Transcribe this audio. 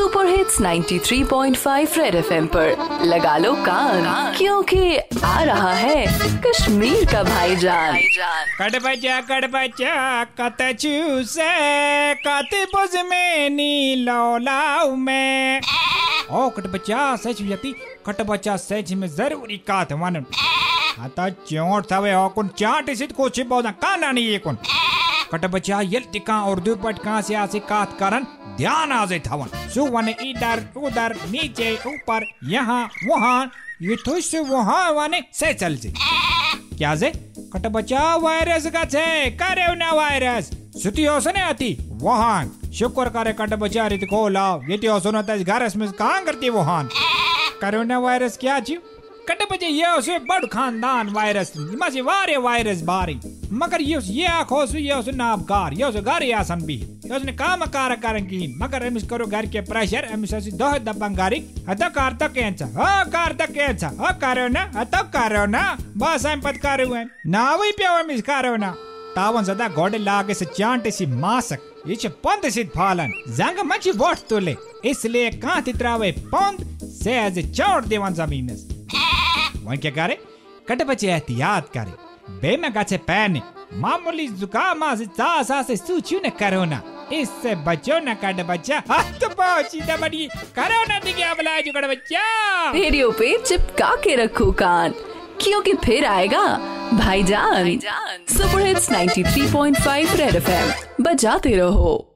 Super hits 93.5 red FM पर। लगा लो कान, क्योंकि आ रहा है कश्मीर का भाईजान। कट बजा कट बजा, कत चूसे, कत बुज में नी लौलाऊ में। ओ, कट बचा सच यति कट बचा सच में ज़रूरी कात वन। आता चोट थवे हो कुन चाट सित को छिपो ना काना नहीं ये कुन। कट बचा यल टिका उर्दू पट का से आसे कात करन ध्यान आजे थवन सु वन इधर, उधर, नीचे, ऊपर, यहाँ, वहाँ ये से वहाँ वाने से चल जे क्या जे? कट बचा वायरस छे करे ना वायरस। सुती हो सने आती वहाँ शुक्र करे कट बचा रित को लाओ ये तो सुनो तज घर में कहाँ करती वहाँ कोरोना वायरस क्या छी कट बजे ये उसे बड़ खानदान वायरस मज़े वारे वायरस बारी। मगर ये ये आखो सु ये उसे नाबकार ये घर आसन भी। ये काम कार करन मगर अमिस करो घर के प्रेशर अमिस असी दोह दबंग गारी। अत कार तक हा कार तक कैंचा हा, करो ना अत करो ना। बस हम पत करो है पे अमिस करो ना। तावन सदा गोडे लागे से चांटे सी मासक। ये छ पंद सिद फालन। जंग मची वोट तोले। इसलिए कांति त्रावे पंद से आज चौड़ जमीनस। वहीं क्या करे कट बचे एहतियात करे। बेमे गाचे पैने मामूली जुकाम से सा से सूचू न करो ना। इससे बचो न कट बच्चा हाथ पहुँची दबड़ी करो ना दिखे अबला जो कट बच्चा। रेडियो पे चिपका के रखो कान। क्योंकि फिर आएगा? भाईजान। Super hits 93.5 red FM. बजाते रहो।